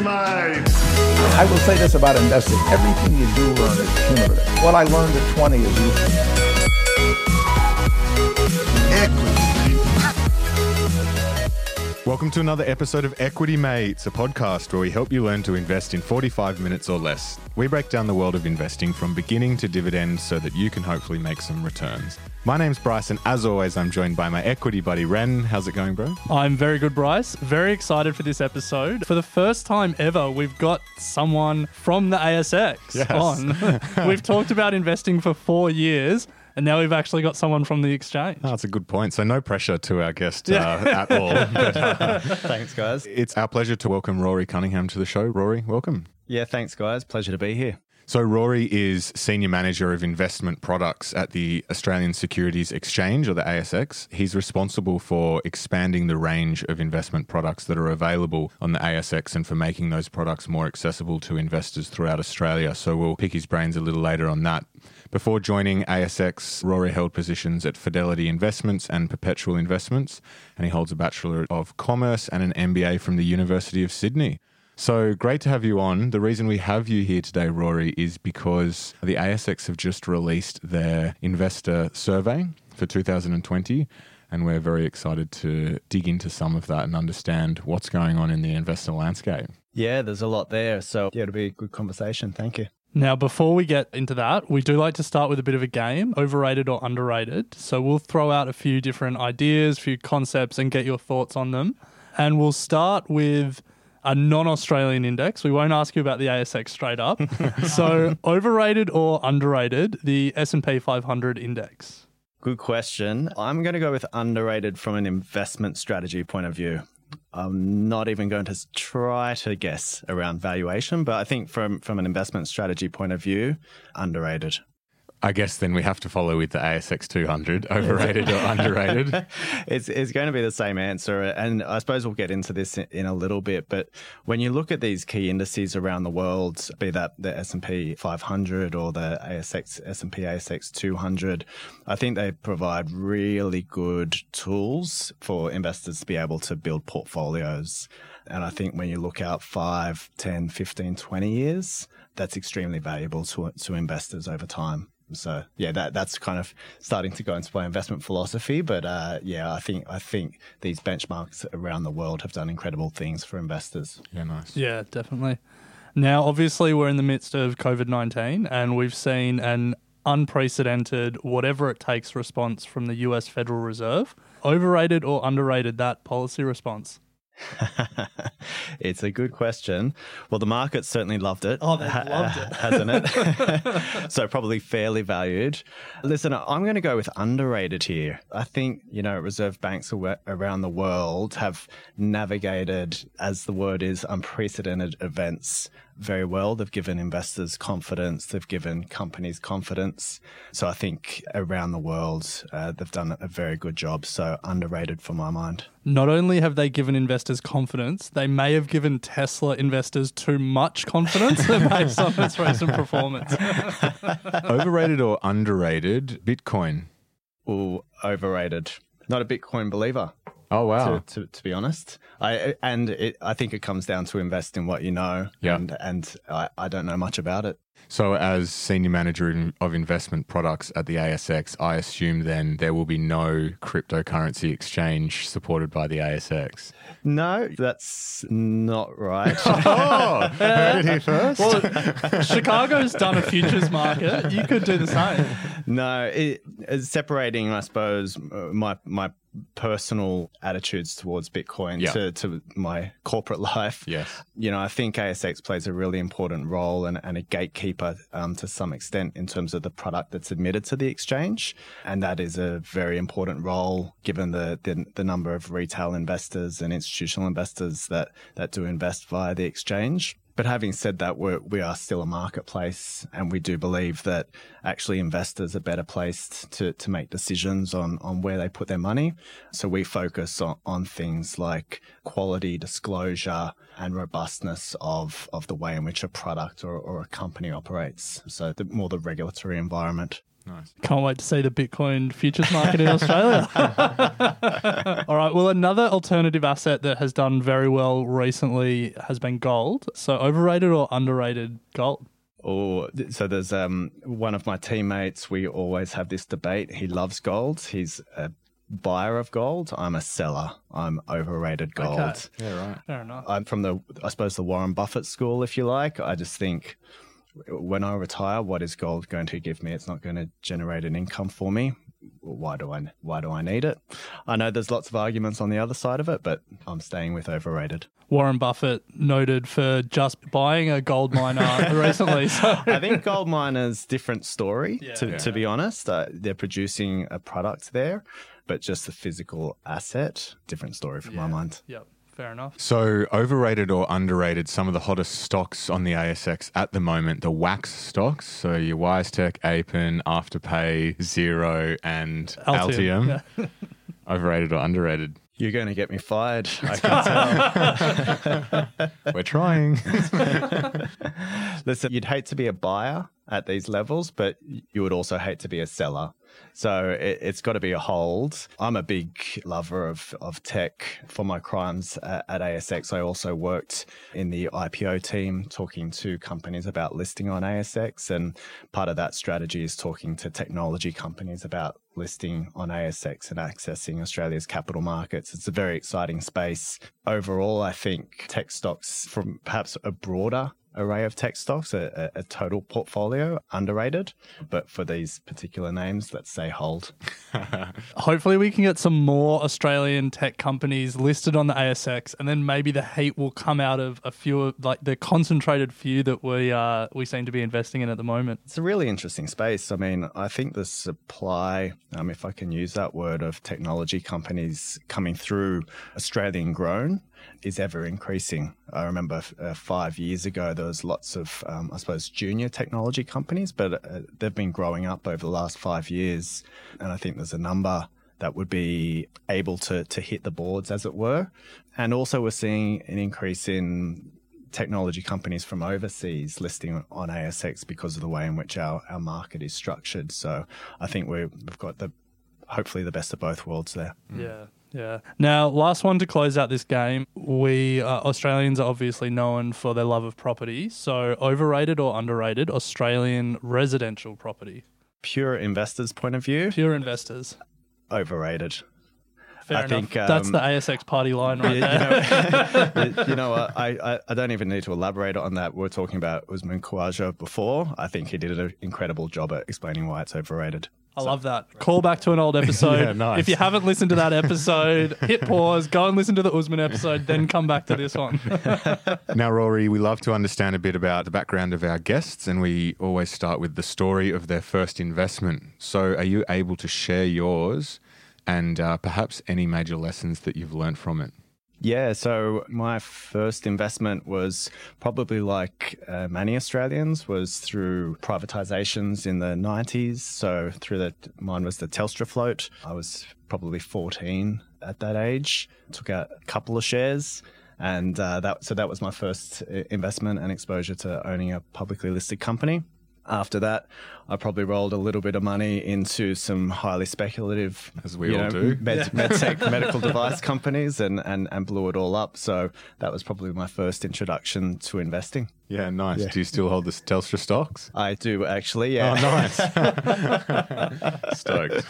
Equity. I will say this about investing. Everything you do learn is cumulative. What I learned at 20 is useful. Welcome to another episode of Equity Mates, a podcast where we help you learn to invest in 45 minutes or less. We break down the world of investing from beginning to dividend so that you can hopefully make some returns. My name's Bryce, and as always, I'm joined by my equity buddy Ren. How's it going, bro? I'm very good, Bryce. Very excited for this episode. For the first time ever, we've got someone from the ASX Yes. on. we've talked about investing for four years, and now we've actually got someone from the exchange. Oh, that's a good point. So, no pressure to our guest uh, at all. But, uh, Thanks, guys. it's our pleasure to welcome Rory Cunningham to the show. Rory, welcome. Yeah, thanks, guys. Pleasure to be here. So, Rory is Senior Manager of Investment Products at the Australian Securities Exchange, or the ASX. He's responsible for expanding the range of investment products that are available on the ASX and for making those products more accessible to investors throughout Australia. So, we'll pick his brains a little later on that. Before joining ASX, Rory held positions at Fidelity Investments and Perpetual Investments, and he holds a Bachelor of Commerce and an MBA from the University of Sydney. So great to have you on. The reason we have you here today, Rory, is because the ASX have just released their investor survey for 2020. And we're very excited to dig into some of that and understand what's going on in the investor landscape. Yeah, there's a lot there. So, yeah, it'll be a good conversation. Thank you. Now, before we get into that, we do like to start with a bit of a game overrated or underrated. So we'll throw out a few different ideas, a few concepts, and get your thoughts on them. And we'll start with a non-Australian index. We won't ask you about the ASX straight up. so, overrated or underrated, the S&P 500 index. Good question. I'm going to go with underrated from an investment strategy point of view. I'm not even going to try to guess around valuation, but I think from, from an investment strategy point of view, underrated. I guess then we have to follow with the ASX 200, overrated or underrated. it's, it's going to be the same answer. And I suppose we'll get into this in, in a little bit. But when you look at these key indices around the world, be that the S&P 500 or the ASX, S&P ASX 200, I think they provide really good tools for investors to be able to build portfolios. And I think when you look out 5, 10, 15, 20 years, that's extremely valuable to, to investors over time. So yeah, that that's kind of starting to go into my investment philosophy. But uh, yeah, I think I think these benchmarks around the world have done incredible things for investors. Yeah, nice. Yeah, definitely. Now, obviously, we're in the midst of COVID 19 and we've seen an unprecedented, whatever it takes response from the US Federal Reserve. Overrated or underrated that policy response? it's a good question. Well, the market certainly loved it. Oh, they loved it. hasn't it? so probably fairly valued. Listen, I'm going to go with underrated here. I think you know reserve banks around the world have navigated, as the word is, unprecedented events very well. They've given investors confidence. They've given companies confidence. So I think around the world, uh, they've done a very good job. So underrated for my mind. Not only have they given investors confidence, they may have given Tesla investors too much confidence based on its recent performance. Overrated or underrated? Bitcoin. Ooh, overrated. Not a Bitcoin believer. Oh, wow. To, to, to be honest, I and it, I think it comes down to invest in what you know. Yeah. And and I, I don't know much about it. So, as senior manager in- of investment products at the ASX, I assume then there will be no cryptocurrency exchange supported by the ASX. No, that's not right. oh, heard it here first. Well, Chicago's done a futures market. You could do the same. no, it, it's separating, I suppose, uh, my my personal attitudes towards Bitcoin Yeah. to, to my corporate life. Yes. You know, I think ASX plays a really important role and, and a gatekeeper um, to some extent in terms of the product that's admitted to the exchange. And that is a very important role given the, the, the number of retail investors and institutional investors that, that do invest via the exchange. But having said that, we're, we are still a marketplace, and we do believe that actually investors are better placed to, to make decisions on, on where they put their money. So we focus on, on things like quality, disclosure, and robustness of, of the way in which a product or, or a company operates. So the, more the regulatory environment. Can't wait to see the Bitcoin futures market in Australia. All right. Well, another alternative asset that has done very well recently has been gold. So, overrated or underrated gold? Or so there's um, one of my teammates. We always have this debate. He loves gold. He's a buyer of gold. I'm a seller. I'm overrated gold. Okay. Yeah, right. Fair enough. I'm from the, I suppose, the Warren Buffett school, if you like. I just think when I retire, what is gold going to give me? It's not going to generate an income for me. Why do I? Why do I need it? I know there's lots of arguments on the other side of it, but I'm staying with overrated. Warren Buffett noted for just buying a gold miner recently. So, I think gold miners different story. Yeah. to, to be honest, uh, they're producing a product there, but just the physical asset, different story from my mind. yep. Fair enough. So, overrated or underrated, some of the hottest stocks on the ASX at the moment, the WAAAX stocks. So, your WiseTech, Appen, Afterpay, Xero, and Altium, Altium. overrated or underrated? You're going to get me fired. I can tell. We're trying. Listen, you'd hate to be a buyer at these levels, but you would also hate to be a seller. So it, it's got to be a hold. I'm a big lover of, of tech. For my crimes at, at ASX, I also worked in the IPO team talking to companies about listing on ASX. And part of that strategy is talking to technology companies about listing on ASX and accessing Australia's capital markets. It's a very exciting space. Overall, I think tech stocks from perhaps a broader array of tech stocks, a, a, total portfolio, underrated. But for these particular names, let's say hold. Hopefully, we can get some more Australian tech companies listed on the ASX, and then maybe the heat will come out of a few, of, like the concentrated few that we uh, we seem to be investing in at the moment. It's a really interesting space. I mean, I think the supply, um, if I can use that word, of technology companies coming through Australian grown is ever increasing. I remember uh, five years ago, there was lots of, um, I suppose, junior technology companies, but uh, they've been growing up over the last five years. And I think there's a number that would be able to, to hit the boards, as it were. And also, we're seeing an increase in technology companies from overseas listing on ASX because of the way in which our, our market is structured. So I think we we've got the hopefully the best of both worlds there. Yeah. Yeah. Now, last one to close out this game. We uh, Australians are obviously known for their love of property. So, overrated or underrated Australian residential property? Pure investors' point of view, Pure investors. overrated. Fair I enough. think, That's um, the ASX party line right you, there. know, you know what? I, I, I don't even need to elaborate on that. We are talking about Usman Khawaja before. I think he did an incredible job at explaining why it's overrated. I love that. Call back to an old episode. Yeah, nice. If you haven't listened to that episode, hit pause, go and listen to the Usman episode, then come back to this one. Now, Rory, we love to understand a bit about the background of our guests, and we always start with the story of their first investment. So, are you able to share yours and uh, perhaps any major lessons that you've learned from it? Yeah, so my first investment was probably like uh, many Australians was through privatizations in the 90s. So through the mine was the Telstra float. I was probably 14 at that age. Took out a couple of shares and uh, that so that was my first uh, investment and exposure to owning a publicly listed company. After that, I probably rolled a little bit of money into some highly speculative, As we you all do. med, med tech medical device companies and, and, and blew it all up. So that was probably my first introduction to investing. Yeah, nice. Do you still hold the Telstra stocks? I do actually, yeah. Oh, nice. Stoked.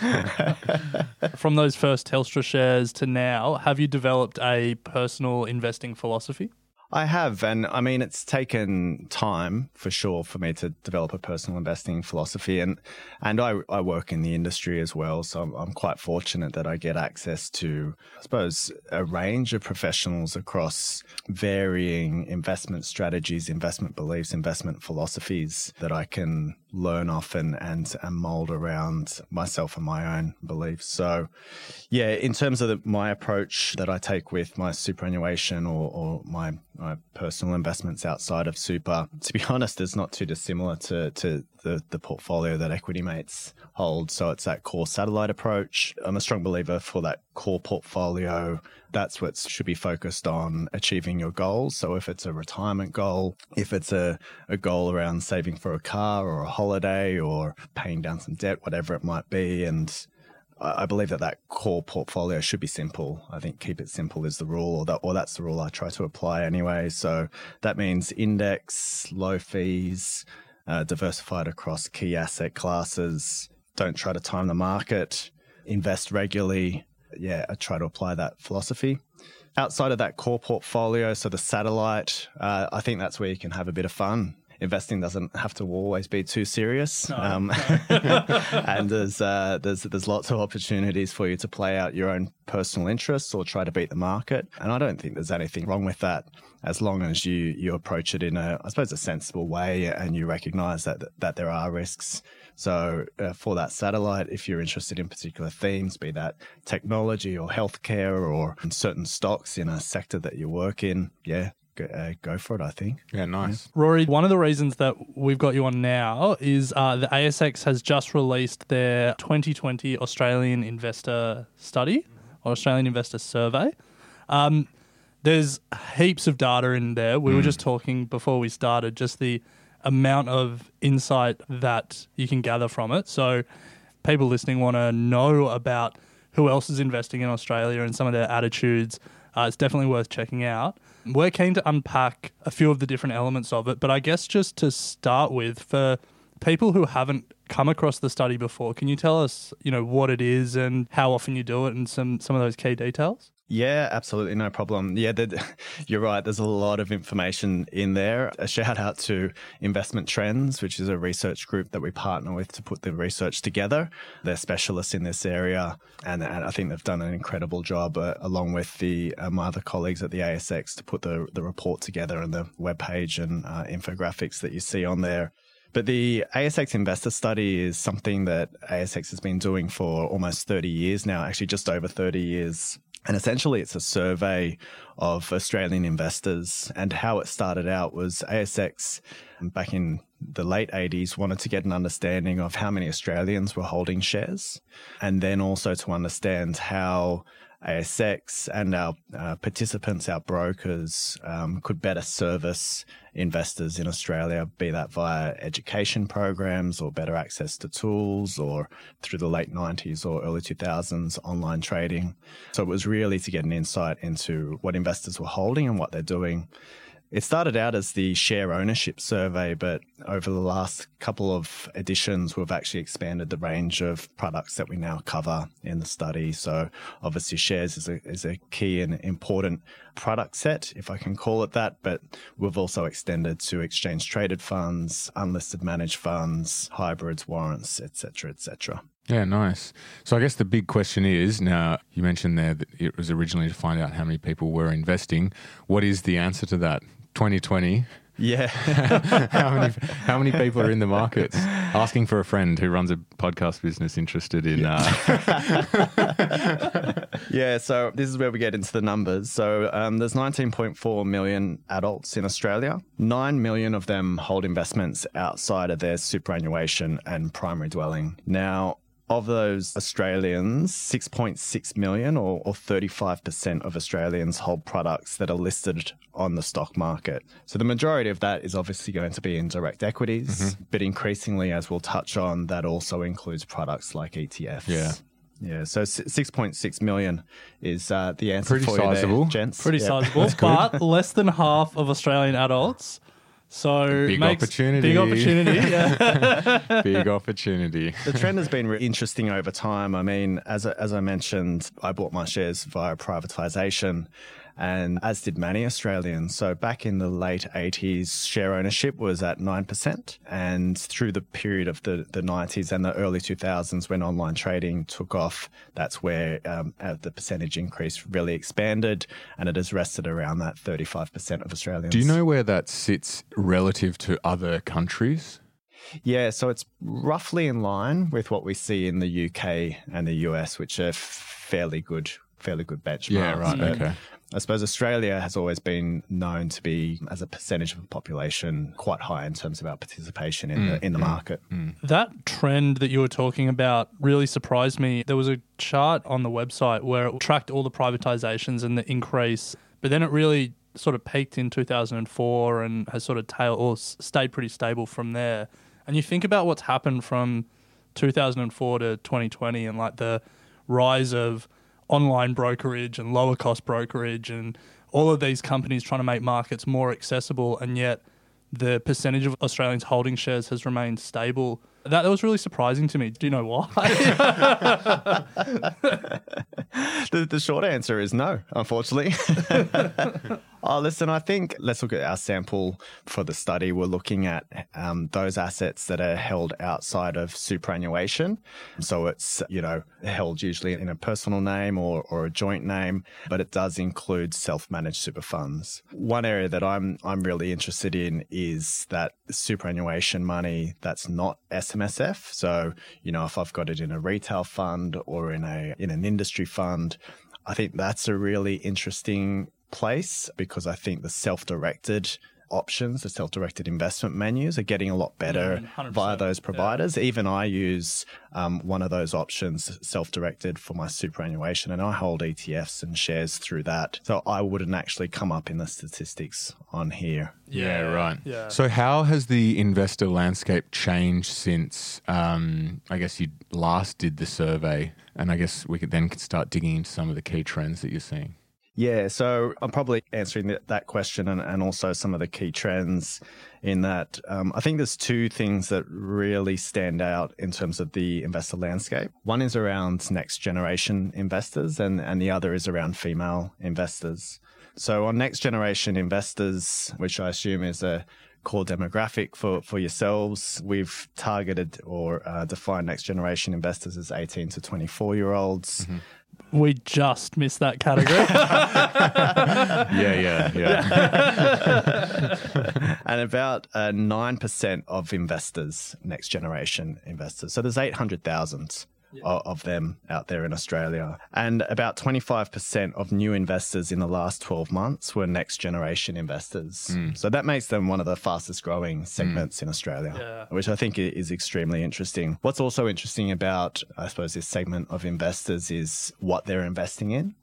From those first Telstra shares to now, have you developed a personal investing philosophy? I have, and I mean, it's taken time for sure for me to develop a personal investing philosophy, and and I, I work in the industry as well, so I'm, I'm quite fortunate that I get access to, I suppose, a range of professionals across varying investment strategies, investment beliefs, investment philosophies that I can learn off and and, and mold around myself and my own beliefs. So, yeah, in terms of the, my approach that I take with my superannuation or, or my my personal investments outside of super, to be honest, it's not too dissimilar to to the, the portfolio that Equity Mates hold. So it's that core satellite approach. I'm a strong believer for that core portfolio. That's what should be focused on achieving your goals. So if it's a retirement goal, if it's a, a goal around saving for a car or a holiday or paying down some debt, whatever it might be, and I believe that that core portfolio should be simple. I think keep it simple is the rule, or that, or that's the rule I try to apply anyway. So that means index, low fees, uh, diversified across key asset classes. Don't try to time the market. Invest regularly. Yeah, I try to apply that philosophy. Outside of that core portfolio, so the satellite, uh, I think that's where you can have a bit of fun investing doesn't have to always be too serious. Um, and there's, uh, there's, there's lots of opportunities for you to play out your own personal interests or try to beat the market. And I don't think there's anything wrong with that as long as you, you approach it in a, I suppose, a sensible way and you recognize that, that there are risks. So uh, for that satellite, if you're interested in particular themes, be that technology or healthcare or certain stocks in a sector that you work in, yeah, go, uh, go for it, I think. Yeah, nice. Rory, one of the reasons that we've got you on now is uh, the ASX has just released their 2020 Australian Investor Study or Australian Investor Survey. Um, there's heaps of data in there. We were just talking before we started, just the amount of insight that you can gather from it. So, people listening want to know about who else is investing in Australia and some of their attitudes. Uh, it's definitely worth checking out. We're keen to unpack a few of the different elements of it, but I guess just to start with, for people who haven't come across the study before, can you tell us, you know, what it is and how often you do it and some some of those key details? Yeah, absolutely, no problem. Yeah, you're right. There's a lot of information in there. A shout out to Investment Trends, which is a research group that we partner with to put the research together. They're specialists in this area, and, and I think they've done an incredible job, uh, along with the uh, my other colleagues at the ASX, to put the the report together and the webpage and uh, infographics that you see on there. But the ASX investor study is something that ASX has been doing for almost 30 years now, actually just over 30 years. And essentially, it's a survey of Australian investors. And how it started out was ASX back in the late 80s wanted to get an understanding of how many Australians were holding shares, and then also to understand how ASX and our uh, participants, our brokers, um, could better service investors in Australia, be that via education programs or better access to tools or through the late 90s or early 2000s online trading. So it was really to get an insight into what investors were holding and what they're doing. It started out as the share ownership survey, but over the last couple of editions, we've actually expanded the range of products that we now cover in the study. So obviously shares is a, is a key and important product set, if I can call it that, but we've also extended to exchange traded funds, unlisted managed funds, hybrids, warrants, etc., etc. Yeah, nice. So I guess the big question is now you mentioned there that it was originally to find out how many people were investing. What is the answer to that? 2020. Yeah. how many how many people are in the markets? Asking for a friend who runs a podcast business interested in. Uh... yeah. So this is where we get into the numbers. So um, there's 19.4 million adults in Australia. Nine million of them hold investments outside of their superannuation and primary dwelling. Now. Of those Australians, 6.6 million or, or 35% of Australians hold products that are listed on the stock market. So the majority of that is obviously going to be in direct equities, but increasingly, as we'll touch on, that also includes products like ETFs. Yeah. Yeah, so 6.6 million is uh, the answer Pretty for you sizable. there, gents. Pretty Yeah. sizable, but less than half of Australian adults. So Big makes- opportunity. Big opportunity. Yeah. Big opportunity. The trend has been really interesting over time. I mean, as, as I mentioned, I bought my shares via privatization, and as did many Australians. So back in the late 80s, share ownership was at 9%. And through the period of the, the 90s and the early 2000s, when online trading took off, that's where um, uh, the percentage increase really expanded, and it has rested around that 35% of Australians. Do you know where that sits relative to other countries? Yeah, so it's roughly in line with what we see in the UK and the US, which are fairly good, fairly good benchmarks. Yeah, right, okay. I suppose Australia has always been known to be, as a percentage of the population, quite high in terms of our participation in the mm, in the mm, market. Mm. That trend that you were talking about really surprised me. There was a chart on the website where it tracked all the privatizations and the increase, but then it really sort of peaked in 2004 and has sort of tail or stayed pretty stable from there. And you think about what's happened from 2004 to 2020 and like the rise of online brokerage and lower cost brokerage and all of these companies trying to make markets more accessible and yet the percentage of Australians holding shares has remained stable. That, that was really surprising to me. Do you know why? The, the short answer is no, unfortunately. Oh, listen, I think let's look at our sample for the study. We're looking at um, those assets that are held outside of superannuation. So it's, you know, held usually in a personal name or, or a joint name, but it does include self-managed super funds. One area that I'm, I'm really interested in is that superannuation money that's not SMSF. So, you know, if I've got it in a retail fund or in a, in an industry fund, I think that's a really interesting place because I think the self directed options, the self directed investment menus are getting a lot better 100%, via those yeah. providers. Even I use um, one of those options, self directed, for my superannuation, and I hold ETFs and shares through that. So I wouldn't actually come up in the statistics on here. Yeah, right. Yeah. So, how has the investor landscape changed since um, I guess you last did the survey? And I guess we could then start digging into some of the key trends that you're seeing. Yeah, so I'm probably answering that, question and, and also some of the key trends in that. Um, I think there's two things that really stand out in terms of the investor landscape. One is around next generation investors, and, and the other is around female investors. So, on next generation investors, which I assume is a core demographic for, for yourselves, we've targeted or uh, defined next generation investors as 18 to 24 year olds. We just missed that category. Yeah, yeah, yeah. and about uh, 9% of investors, next generation investors. So there's 800,000 o- of them out there in Australia. And about 25% of new investors in the last 12 months were next generation investors. Hmm. So that makes them one of the fastest growing segments hmm. in Australia, which I think is extremely interesting. What's also interesting about, I suppose, this segment of investors is what they're investing in.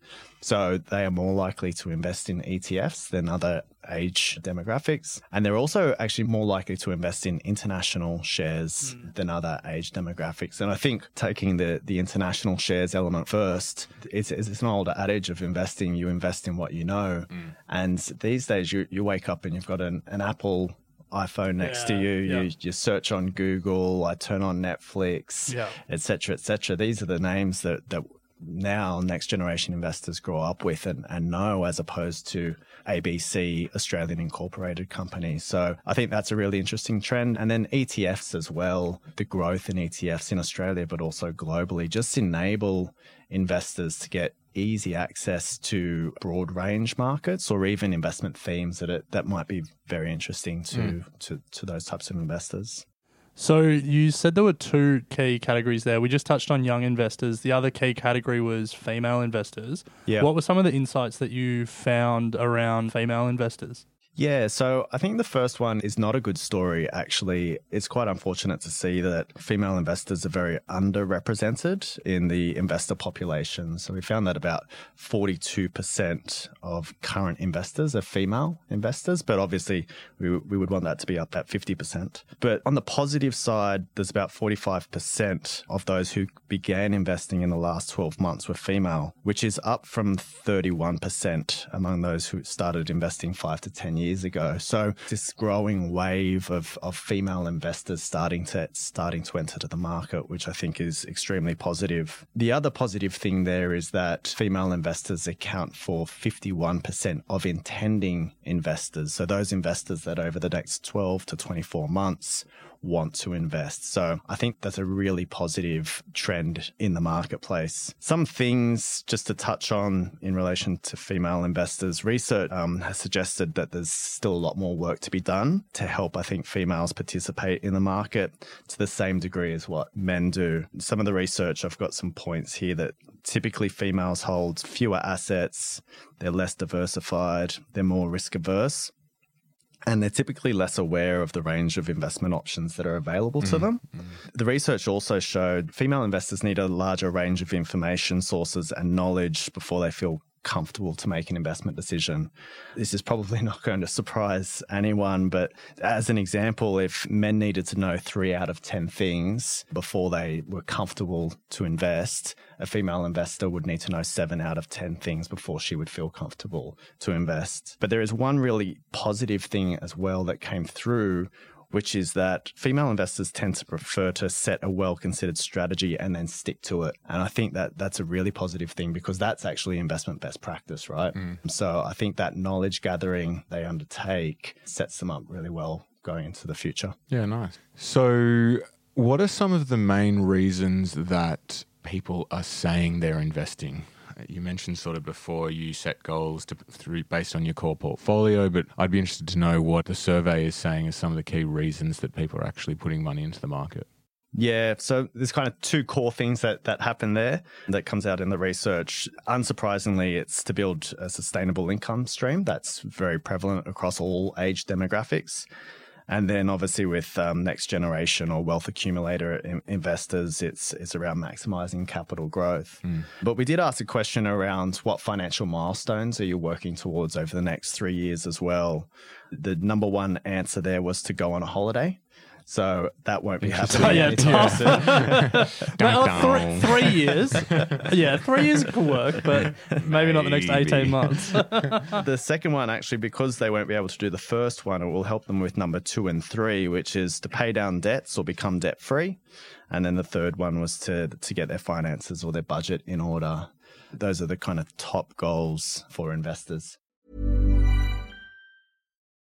So they are more likely to invest in ETFs than other age demographics. And they're also actually more likely to invest in international shares hmm. than other age demographics. And I think taking the, the international shares element first, it's, it's an older adage of investing. You invest in what you know. Hmm. And these days you, you wake up and you've got an, an Apple iPhone next to you. yeah. You you search on Google. I turn on Netflix, Yeah. etc. cetera, et cetera. These are the names that that now next generation investors grow up with and, and know as opposed to ABC Australian Incorporated companies. So I think that's a really interesting trend. And then ETFs as well, the growth in ETFs in Australia, but also globally, just enable investors to get easy access to broad range markets or even investment themes that it, that might be very interesting to, hmm. to, to those types of investors. So you said there were two key categories there. We just touched on young investors. The other key category was female investors. Yeah. What were some of the insights that you found around female investors? Yeah, so I think the first one is not a good story, actually. It's quite unfortunate to see that female investors are very underrepresented in the investor population. So we found that about 42% of current investors are female investors, but obviously we, we would want that to be up at 50%. But on the positive side, there's about 45% of those who began investing in the last 12 months were female, which is up from 31% among those who started investing five to 10 years ago. So this growing wave of, of female investors starting to starting to enter to the market, which I think is extremely positive. The other positive thing there is that female investors account for 51% of intending investors. So those investors that over the next 12 to 24 months want to invest. So I think that's a really positive trend in the marketplace. Some things just to touch on in relation to female investors, research um, has suggested that there's still a lot more work to be done to help, I think, females participate in the market to the same degree as what men do. Some of the research, I've got some points here that typically females hold fewer assets, they're less diversified, they're more risk averse and they're typically less aware of the range of investment options that are available to mm, them. Mm. The research also showed female investors need a larger range of information sources and knowledge before they feel comfortable to make an investment decision. This is probably not going to surprise anyone, but as an example, if men needed to know three out of 10 things before they were comfortable to invest, a female investor would need to know seven out of 10 things before she would feel comfortable to invest. But there is one really positive thing as well that came through which is that female investors tend to prefer to set a well considered strategy and then stick to it. And I think that that's a really positive thing because that's actually investment best practice, right? Mm. So I think that knowledge gathering they undertake sets them up really well going into the future. Yeah, nice. So, what are some of the main reasons that people are saying they're investing? You mentioned sort of before you set goals to, through based on your core portfolio, but I'd be interested to know what the survey is saying as some of the key reasons that people are actually putting money into the market. Yeah, so there's kind of two core things that, that happen there that comes out in the research. Unsurprisingly, it's to build a sustainable income stream that's very prevalent across all age demographics. And then obviously with um, next generation or wealth accumulator in- investors, it's it's around maximizing capital growth. Mm. But we did ask a question around what financial milestones are you working towards over the next three years as well. The number one answer there was to go on a holiday. So that won't be happening. yeah, well, three, three years. yeah, three years could work, but maybe not the next 18 months. the second one, actually, because they won't be able to do the first one, it will help them with number two and three, which is to pay down debts or become debt free. And then the third one was to, to get their finances or their budget in order. Those are the kind of top goals for investors.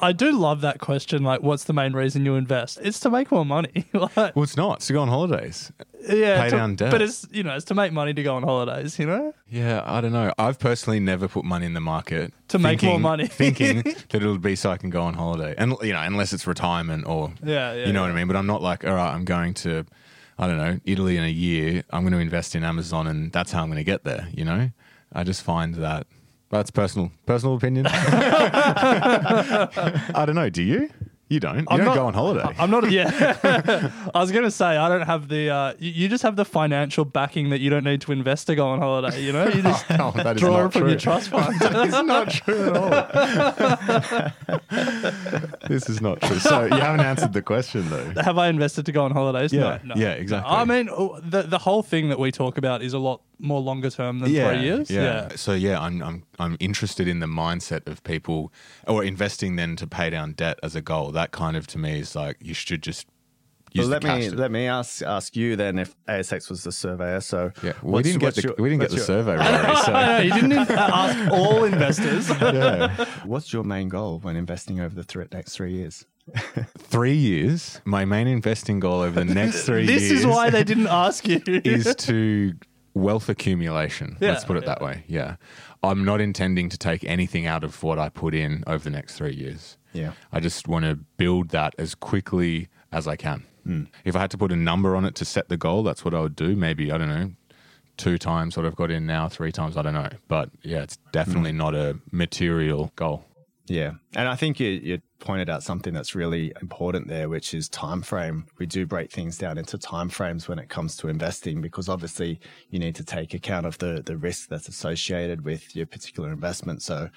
I do love that question. Like, what's the main reason you invest? It's to make more money. like, well, it's not. It's to go on holidays. Yeah. Pay to, down debt. But it's, you know, it's to make money to go on holidays, you know? Yeah, I don't know. I've personally never put money in the market to thinking, make more money, thinking that it'll be so I can go on holiday, and you know, unless it's retirement or yeah, yeah you know yeah. what I mean. But I'm not like, all right, I'm going to, I don't know, Italy in a year. I'm going to invest in Amazon, and that's how I'm going to get there. You know, I just find that that's personal, personal opinion. I don't know. Do you? You don't. You I'm don't not- go on holiday. I'm not. Yeah, I was gonna say I don't have the. Uh, you, you just have the financial backing that you don't need to invest to go on holiday. You know, you just No, that is draw not from true. your trust fund. It's not true at all. this is not true. So you haven't answered the question though. have I invested to go on holidays? Yeah, no, no. yeah, exactly. I mean, oh, the the whole thing that we talk about is a lot more longer term than three years. Yeah. So yeah, I'm I'm I'm interested in the mindset of people or investing then to pay down debt as a goal. That kind of to me is like you should just Well, let me to- let me ask ask you then if ASX was the surveyor. So yeah, we didn't get the your- we didn't get the what's your- survey, Rory. So I you didn't ask all investors. yeah. What's your main goal when investing over the th- next three years? three years. My main investing goal over the next three this years This is why they didn't ask you. is to wealth accumulation. Let's put it that way. Yeah. I'm not intending to take anything out of what I put in over the next three years. Yeah. I just want to build that as quickly as I can. Hmm. If I had to put a number on it to set the goal, that's what I would do. Maybe, I don't know, two times what I've got in now, three times, I don't know. But yeah, it's definitely Hmm. not a material goal. Yeah, and I think you, you pointed out something that's really important there, which is time frame. We do break things down into time frames when it comes to investing, because obviously you need to take account of the the risk that's associated with your particular investment. So,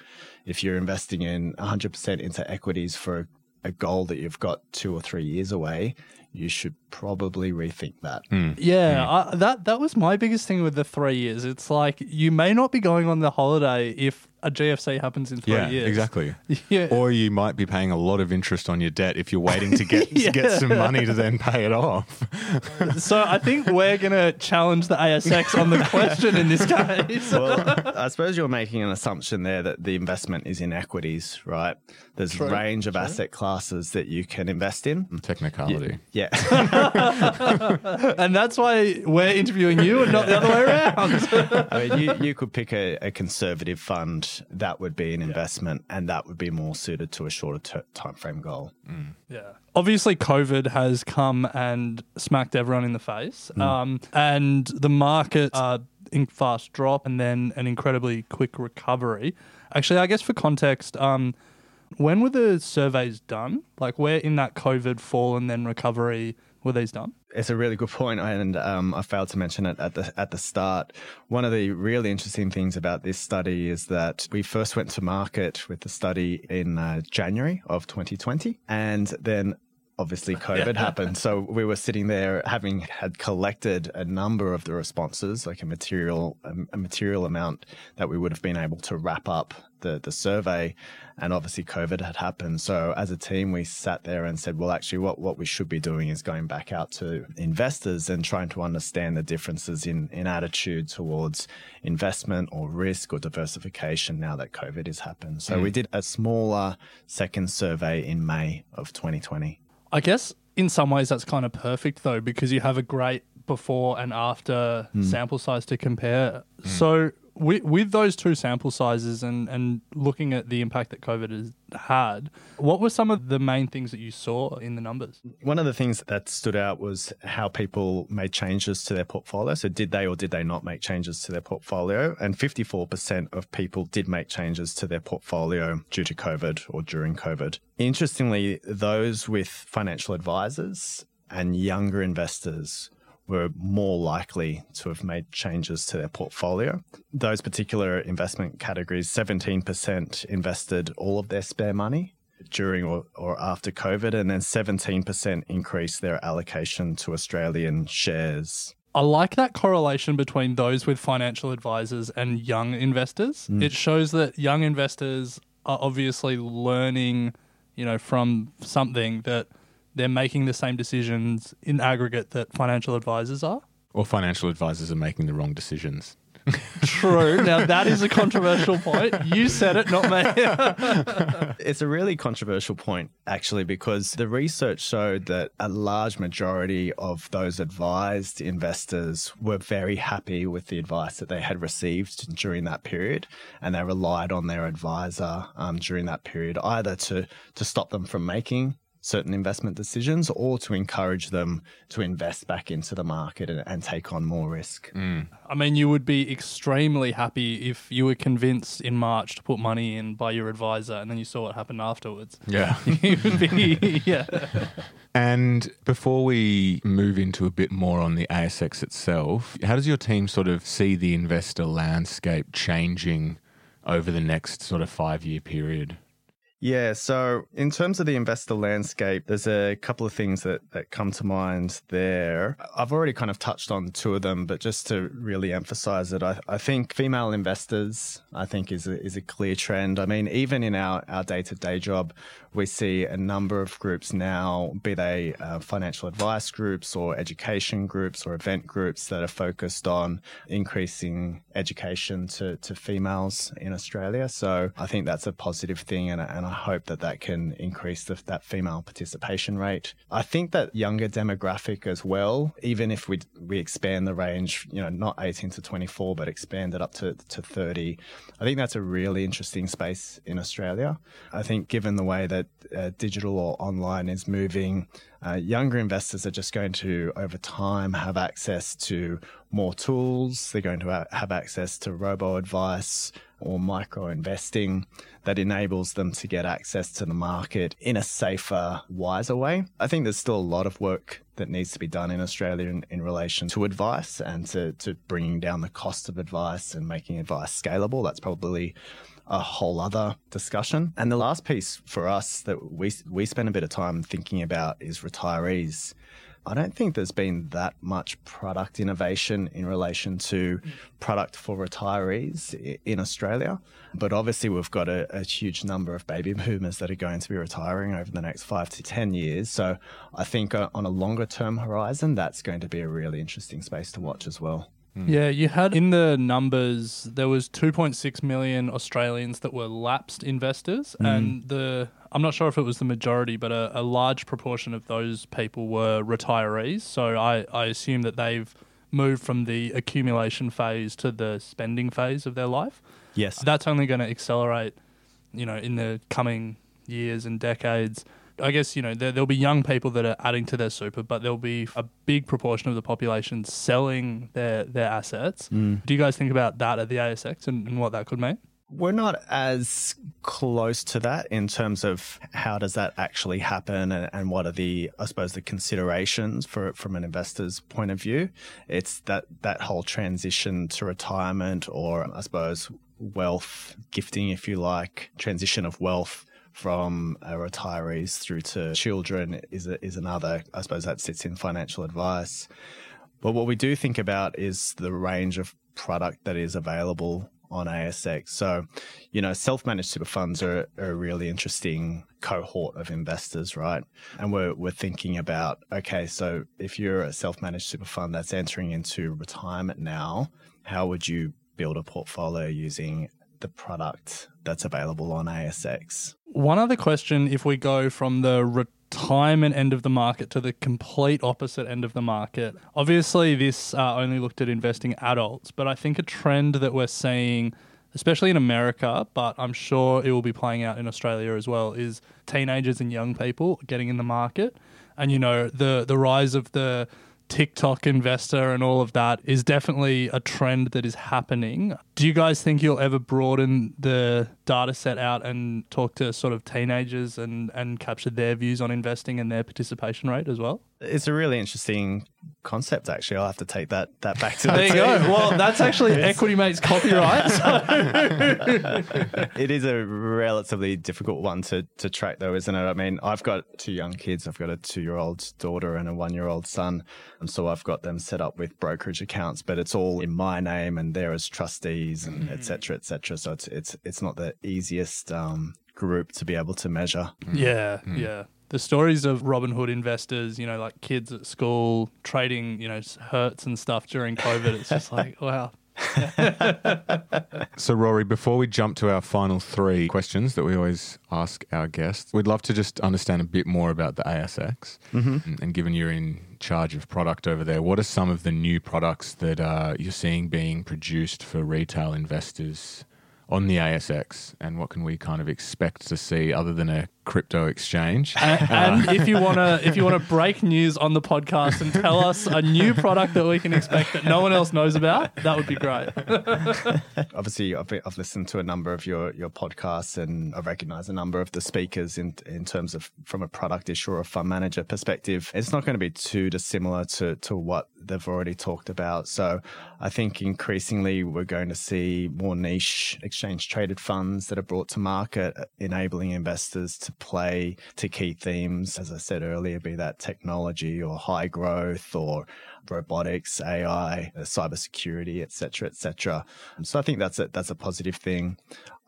if you're investing in 100% into equities for a goal that you've got two or three years away, you should probably rethink that. Hmm. Yeah, hmm. I, that that was my biggest thing with the three years. It's like you may not be going on the holiday if a GFC happens in three yeah, years. exactly. Yeah. Or you might be paying a lot of interest on your debt if you're waiting to get Yeah. get some money to then pay it off. So I think we're gonna challenge the ASX on the question in this case. well, I suppose you're making an assumption there that the investment is in equities, right? There's True, a range of asset classes that you can invest in. Mm, technicality. Yeah. and that's why we're interviewing you and not the other way around. I mean, you, you could pick a, a conservative fund that would be an investment and that would be more suited to a shorter ter- time frame goal. Yeah. Obviously, COVID has come and smacked everyone in the face, um, and the markets are in fast drop and then an incredibly quick recovery. Actually, I guess for context, um, when were the surveys done? Like, where in that COVID fall and then recovery were these done? It's a really good point, and um, I failed to mention it at the at the start. One of the really interesting things about this study is that we first went to market with the study in uh, January of 2020, and then obviously COVID happened. So we were sitting there having had collected a number of the responses, like a material a, material amount that we would have been able to wrap up the the survey. And obviously COVID had happened. So as a team, we sat there and said, well, actually, what, what we should be doing is going back out to investors and trying to understand the differences in, in attitude towards investment or risk or diversification now that COVID has happened. So we mm. did a smaller second survey in May of 2020. I guess in some ways that's kind of perfect though, because you have a great before and after hmm. sample size to compare. Hmm. So with, with those two sample sizes and, and looking at the impact that COVID has had, what were some of the main things that you saw in the numbers? One of the things that stood out was how people made changes to their portfolio. So, did they or did they not make changes to their portfolio? And 54% of people did make changes to their portfolio due to COVID or during COVID. Interestingly, those with financial advisors and younger investors were more likely to have made changes to their portfolio. Those particular investment categories, 17% invested all of their spare money during or, or after COVID, and then 17% increased their allocation to Australian shares. I like that correlation between those with financial advisors and young investors. Mm. It shows that young investors are obviously learning, you know, from something that they're making the same decisions in aggregate that financial advisors are. Or financial advisors are making the wrong decisions. True. Now that is a controversial point. You said it, not me. It's a really controversial point, actually, because the research showed that a large majority of those advised investors were very happy with the advice that they had received during that period. And they relied on their advisor um, during that period either to, to stop them from making certain investment decisions or to encourage them to invest back into the market and, and take on more risk. Mm. I mean, you would be extremely happy if you were convinced in March to put money in by your advisor and then you saw what happened afterwards. Yeah. you would be, yeah. And before we move into a bit more on the ASX itself, how does your team sort of see the investor landscape changing over the next sort of five year period? Yeah, so in terms of the investor landscape, there's a couple of things that, that come to mind there. I've already kind of touched on two of them, but just to really emphasize it, I, I think female investors, I think, is a, is a clear trend. I mean, even in our, our day-to-day job, we see a number of groups now, be they uh, financial advice groups or education groups or event groups that are focused on increasing education to, to females in Australia. So I think that's a positive thing, and, and I hope that that can increase the, that female participation rate. I think that younger demographic as well, even if we we expand the range, you know, not 18 to 24, but expand it up to, to 30, I think that's a really interesting space in Australia. I think given the way that uh, digital or online is moving, uh, younger investors are just going to, over time, have access to more tools. They're going to have access to robo advice or micro investing that enables them to get access to the market in a safer, wiser way. I think there's still a lot of work that needs to be done in Australia in, in relation to advice and to, to bringing down the cost of advice and making advice scalable. That's probably a whole other discussion. And the last piece for us that we we spend a bit of time thinking about is retirees. I don't think there's been that much product innovation in relation to product for retirees in Australia. But obviously, we've got a, a, huge number of baby boomers that are going to be retiring over the next five to 10 years. So I think uh, on a longer term horizon, that's going to be a really interesting space to watch as well. Yeah, you had in the numbers there was 2.6 million Australians that were lapsed investors, Mm. and the I'm not sure if it was the majority, but a, a large proportion of those people were retirees. So I, I assume that they've moved from the accumulation phase to the spending phase of their life. Yes, that's only going to accelerate, you know, in the coming years and decades. I guess you know there, there'll be young people that are adding to their super, but there'll be a big proportion of the population selling their their assets. Mm. Do you guys think about that at the ASX and, and what that could mean? We're not as close to that in terms of how does that actually happen and, and what are the, I suppose, the considerations for from an investor's point of view. It's that that whole transition to retirement, or I suppose wealth gifting, if you like, transition of wealth from uh, retirees through to children is a, is another. I suppose that sits in financial advice. But what we do think about is the range of product that is available on ASX. So, you know, self-managed super funds are, are, a really interesting cohort of investors, right? And we're we're thinking about okay, so if you're a self-managed super fund that's entering into retirement now, how would you build a portfolio using the product that's available on ASX? One other question: If we go from the retirement end of the market to the complete opposite end of the market. Obviously, this uh, only looked at investing adults, but I think a trend that we're seeing, especially in America, but I'm sure it will be playing out in Australia as well, is teenagers and young people getting in the market. And you know, the the rise of the TikTok investor and all of that is definitely a trend that is happening. Do you guys think you'll ever broaden the data set out and talk to sort of teenagers and, and capture their views on investing and their participation rate as well? It's a really interesting concept, actually. I'll have to take that that back to the There you team. go. Well, that's actually Equity Mate's copyright. So. it is a relatively difficult one to, to track, though, isn't it? I mean, I've got two young kids. I've got a two year old daughter and a one year old son. And so I've got them set up with brokerage accounts, but it's all in my name and they're as trustees and mm. et cetera, et cetera. So it's, it's, it's not the easiest um, group to be able to measure. Mm. Yeah, mm. yeah. The stories of Robinhood investors, you know, like kids at school trading, you know, Hertz and stuff during COVID. It's just like, wow. So, Rory, before we jump to our final three questions that we always ask our guests, we'd love to just understand a bit more about the ASX. Mhm. And, and given you're in charge of product over there, what are some of the new products that uh, you're seeing being produced for retail investors on the ASX? And what can we kind of expect to see other than a crypto exchange. And, uh, and if you wanna if you wanna break news on the podcast and tell us a new product that we can expect that no one else knows about, that would be great. Obviously, I've, I've listened to a number of your your podcasts, and I recognise a number of the speakers in in terms of from a product issue or a fund manager perspective. It's not going to be too dissimilar to to what they've already talked about. So, I think increasingly we're going to see more niche exchange traded funds that are brought to market, enabling investors to play to key themes. As I said earlier, be that technology or high growth or robotics, AI, uh, cybersecurity, et cetera, et cetera. So I think that's a, that's a positive thing.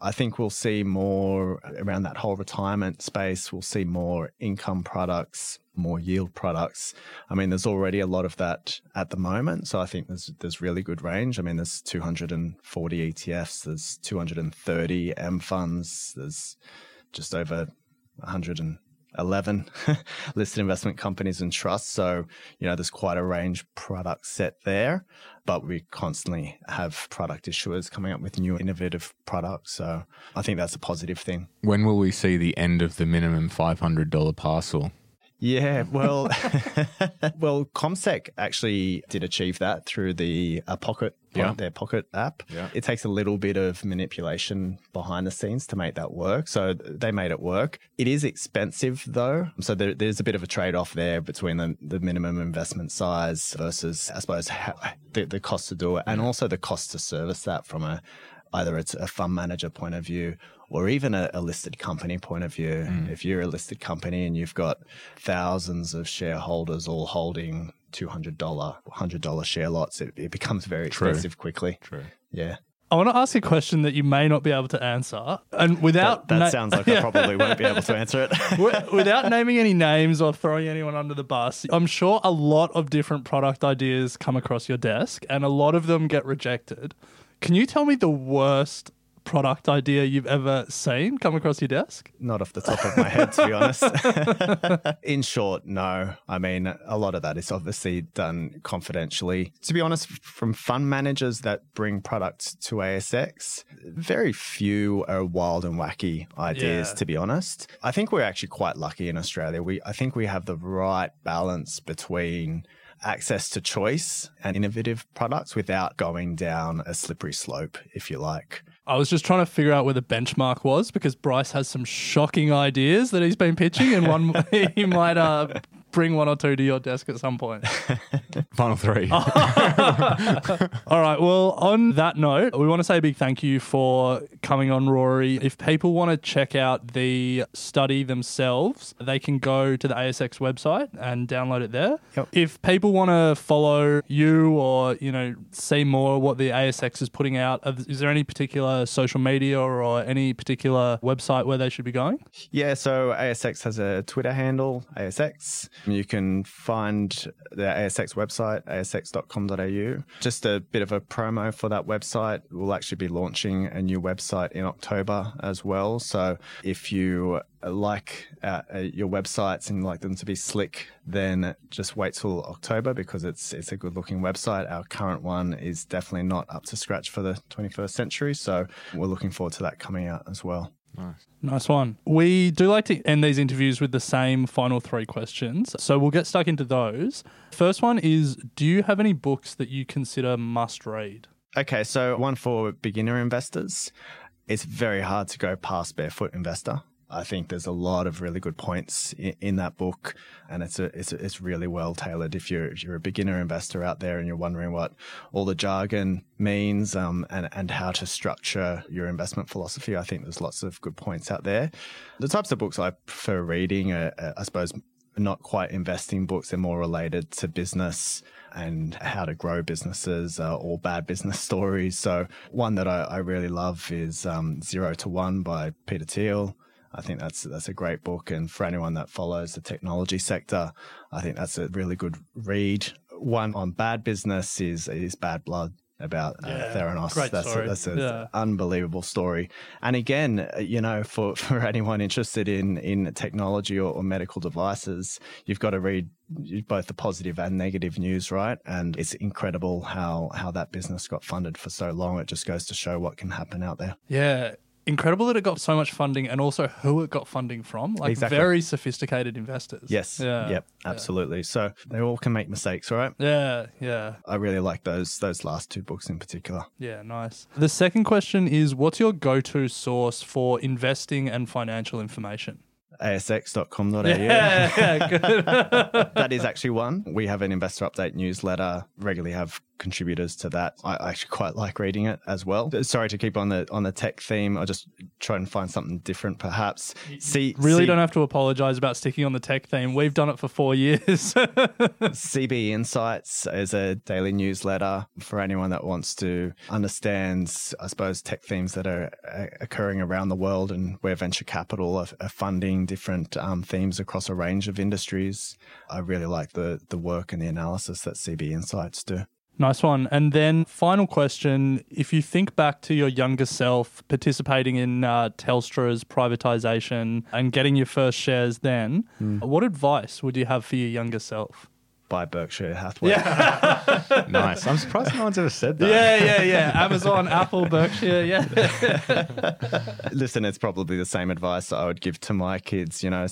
I think we'll see more around that whole retirement space. We'll see more income products, more yield products. I mean, there's already a lot of that at the moment. So I think there's there's really good range. I mean, there's 240 ETFs, there's 230 M funds, there's just over 111 listed investment companies and trusts. So, you know, there's quite a range product set there, but we constantly have product issuers coming up with new innovative products. So I think that's a positive thing. When will we see the end of the minimum $500 parcel? Yeah, well, well, CommSec actually did achieve that through the uh, Pocket, Yeah. their Pocket app. Yeah. It takes a little bit of manipulation behind the scenes to make that work. So they made it work. It is expensive though, so there, there's a bit of a trade off there between the, the minimum investment size versus, I suppose, how, the, the cost to do it, and also the cost to service that from a either it's a fund manager point of view or even a, a listed company point of view. Mm. If you're a listed company and you've got thousands of shareholders all holding $200, $100 share lots, it, it becomes very True. expensive quickly. True. Yeah. I want to ask a question that you may not be able to answer, and without That, that na- sounds like I probably won't be able to answer it. Without naming any names or throwing anyone under the bus, I'm sure a lot of different product ideas come across your desk, and a lot of them get rejected. Can you tell me the worst product idea you've ever seen come across your desk? Not off the top of my head, to be honest. In short, no. I mean, a lot of that is obviously done confidentially. To be honest, from fund managers that bring products to ASX, very few are wild and wacky ideas, Yeah. to be honest. I think we're actually quite lucky in Australia. We, I think we have the right balance between access to choice and innovative products without going down a slippery slope, if you like. I was just trying to figure out where the benchmark was because Bryce has some shocking ideas that he's been pitching, and one he might uh, bring one or two to your desk at some point. Final three. All right. Well, on that note, we want to say a big thank you for coming on, Rory. If people want to check out the study themselves, they can go to the ASX website and download it there. Yep. If people want to follow you or you know see more what the ASX is putting out, is there any particular social media or any particular website where they should be going? Yeah, so ASX has a Twitter handle, ASX. You can find the ASX website, asx.com.au. Just a bit of a promo for that website. We'll actually be launching a new website in October as well. So if you like uh, uh, your websites and like them to be slick, then just wait till October because it's it's a good looking website. Our current one is definitely not up to scratch for the 21st century, so we're looking forward to that coming out as well. Nice Nice one. We do like to end these interviews with the same final three questions. So we'll get stuck into those. First one is Do you have any books that you consider must read? Okay, so one for beginner investors. It's very hard to go past Barefoot Investor. I think there's a lot of really good points in, in that book, and it's a, it's a, it's really well tailored. If you're if you're a beginner investor out there and you're wondering what all the jargon means um, and and how to structure your investment philosophy, I think there's lots of good points out there. The types of books I prefer reading are, are I suppose, not quite investing books. They're more related to business and how to grow businesses uh, or bad business stories. So one that I, I really love is um, Zero to One by Peter Thiel. I think that's that's a great book, and for anyone that follows the technology sector, I think that's a really good read. One on bad business is is Bad Blood about uh, Yeah, Theranos. that's. A, that's an Yeah. unbelievable story. And again, you know, for, for anyone interested in in technology or, or medical devices, you've got to read both the positive and negative news, right? And it's incredible how how that business got funded for so long. It just goes to show what can happen out there. Yeah. Incredible that it got so much funding and also who it got funding from. Like Exactly. very sophisticated investors. Yes. Yeah. Yep. Absolutely. So they all can make mistakes, right? Yeah. Yeah. I really like those those last two books in particular. Yeah, nice. The second question is what's your go-to source for investing and financial information? asx.com.au. Yeah, yeah, good. that is actually one. We have an investor update newsletter, regularly have contributors to that. I actually quite like reading it as well. Sorry to keep on the on the tech theme. I'll just try and find something different perhaps. See Really see- don't have to apologize about sticking on the tech theme. We've done it for four years. CB Insights is a daily newsletter for anyone that wants to understand, I suppose, tech themes that are uh, occurring around the world and where venture capital are, are funding different um, themes across a range of industries. I really like the the work and the analysis that CB Insights do. Nice one. And then, final question if you think back to your younger self participating in uh, Telstra's privatization and getting your first shares then, what advice would you have for your younger self? Buy Berkshire Hathaway. nice. I'm surprised no one's ever said that. Yeah, yeah, yeah. Amazon, Apple, Berkshire, yeah. Listen, it's probably the same advice I would give to my kids. You know,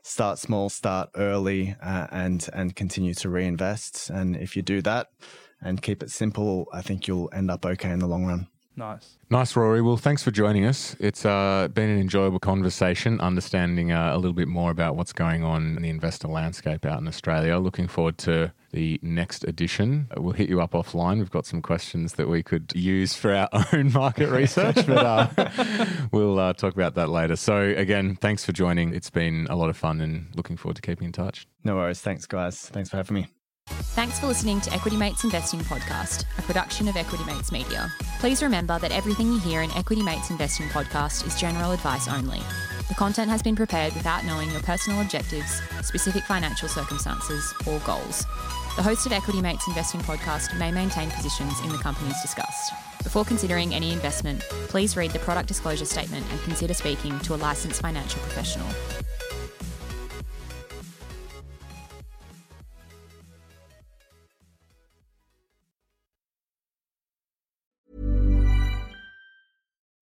start small, start early, uh, and and continue to reinvest. And if you do that and keep it simple, I think you'll end up okay in the long run. nice. Nice, Rory. Well, thanks for joining us. It's uh, been an enjoyable conversation, understanding uh, a little bit more about what's going on in the investor landscape out in Australia. Looking forward to the next edition. We'll hit you up offline. We've got some questions that we could use for our own market research, but uh, we'll uh, talk about that later. So, again, thanks for joining. It's been a lot of fun and looking forward to keeping in touch. No worries. Thanks, guys. Thanks for having me. Thanks for listening to Equity Mates Investing Podcast, a production of Equity Mates Media. Please remember that everything you hear in Equity Mates Investing Podcast is general advice only. The content has been prepared without knowing your personal objectives, specific financial circumstances, or goals. The hosted Equity Mates Investing Podcast may maintain positions in the companies discussed. Before considering any investment, please read the product disclosure statement and consider speaking to a licensed financial professional.